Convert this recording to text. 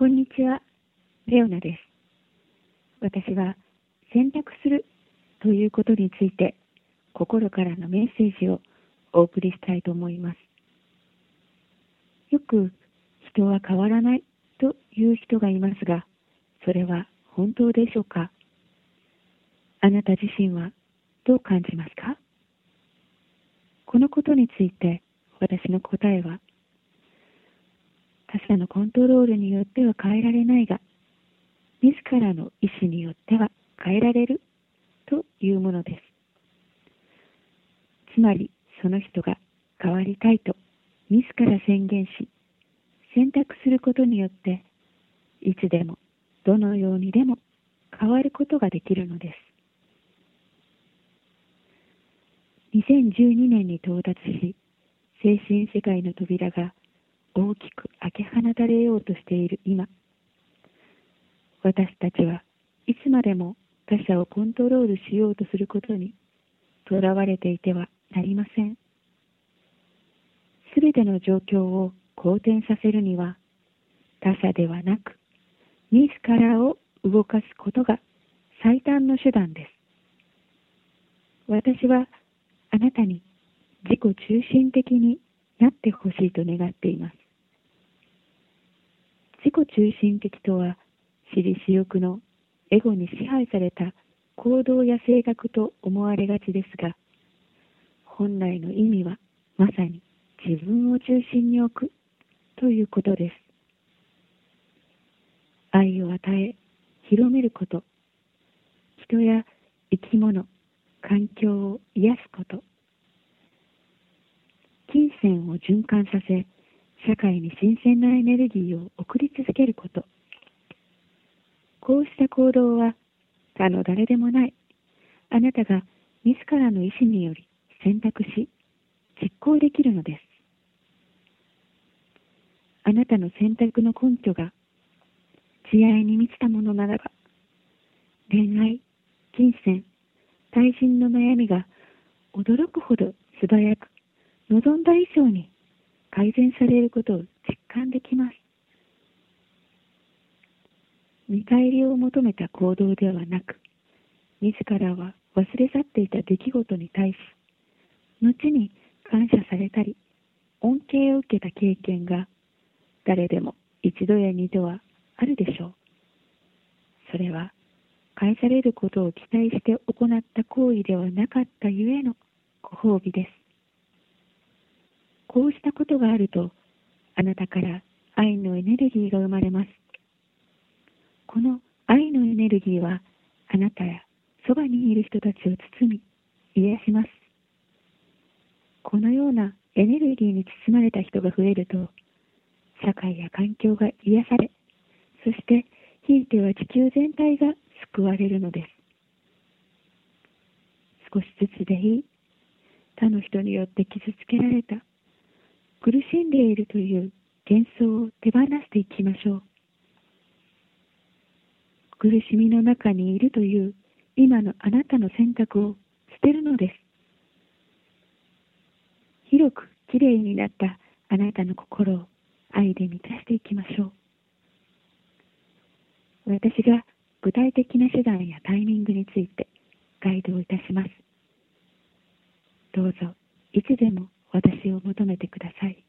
こんにちは、レオナです。私は選択するということについて心からのメッセージをお送りしたいと思います。よく人は変わらないという人がいますが、それは本当でしょうか？あなた自身はどう感じますか？このことについて私の答えは他者のコントロールによっては変えられないが、自らの意思によっては変えられるというものです。つまり、その人が変わりたいと自ら宣言し、選択することによって、いつでも、どのようにでも変わることができるのです。2012年に到達し、精神世界の扉が大きく開け放たれようとしている今私たちはいつまでも他者をコントロールしようとすることにとらわれていてはなりません。すべての状況を好転させるには他者ではなく自らを動かすことが最短の手段です。私はあなたに自己中心的になってほしいと願っています。自己中心的とは、私利私欲のエゴに支配された行動や性格と思われがちですが、本来の意味はまさに自分を中心に置くということです。愛を与え、広めること、人や生き物、環境を癒すこと、金銭を循環させ、社会に新鮮なエネルギーを送り続けること。こうした行動は他の誰でもないあなたが自らの意思により選択し実行できるのです。あなたの選択の根拠が慈愛に満ちたものならば恋愛、金銭、対人の悩みが驚くほど素早く望んだ以上に改善されることを実感できます。見返りを求めた行動ではなく、自らは忘れ去っていた出来事に対し、後に感謝されたり、恩恵を受けた経験が、誰でも一度や二度はあるでしょう。それは、返されることを期待して行った行為ではなかったゆえのご褒美です。こうしたことがあると、あなたから愛のエネルギーが生まれます。この愛のエネルギーは、あなたやそばにいる人たちを包み、癒します。このようなエネルギーに包まれた人が増えると、社会や環境が癒され、そしてひいては地球全体が救われるのです。少しずつでいい。他の人によって傷つけられた苦しんでいるという幻想を手放していきましょう。苦しみの中にいるという今のあなたの選択を捨てるのです。広くきれいになったあなたの心を愛で満たしていきましょう。私が具体的な手段やタイミングについてガイドをいたします。どうぞいつでも私を求めてください。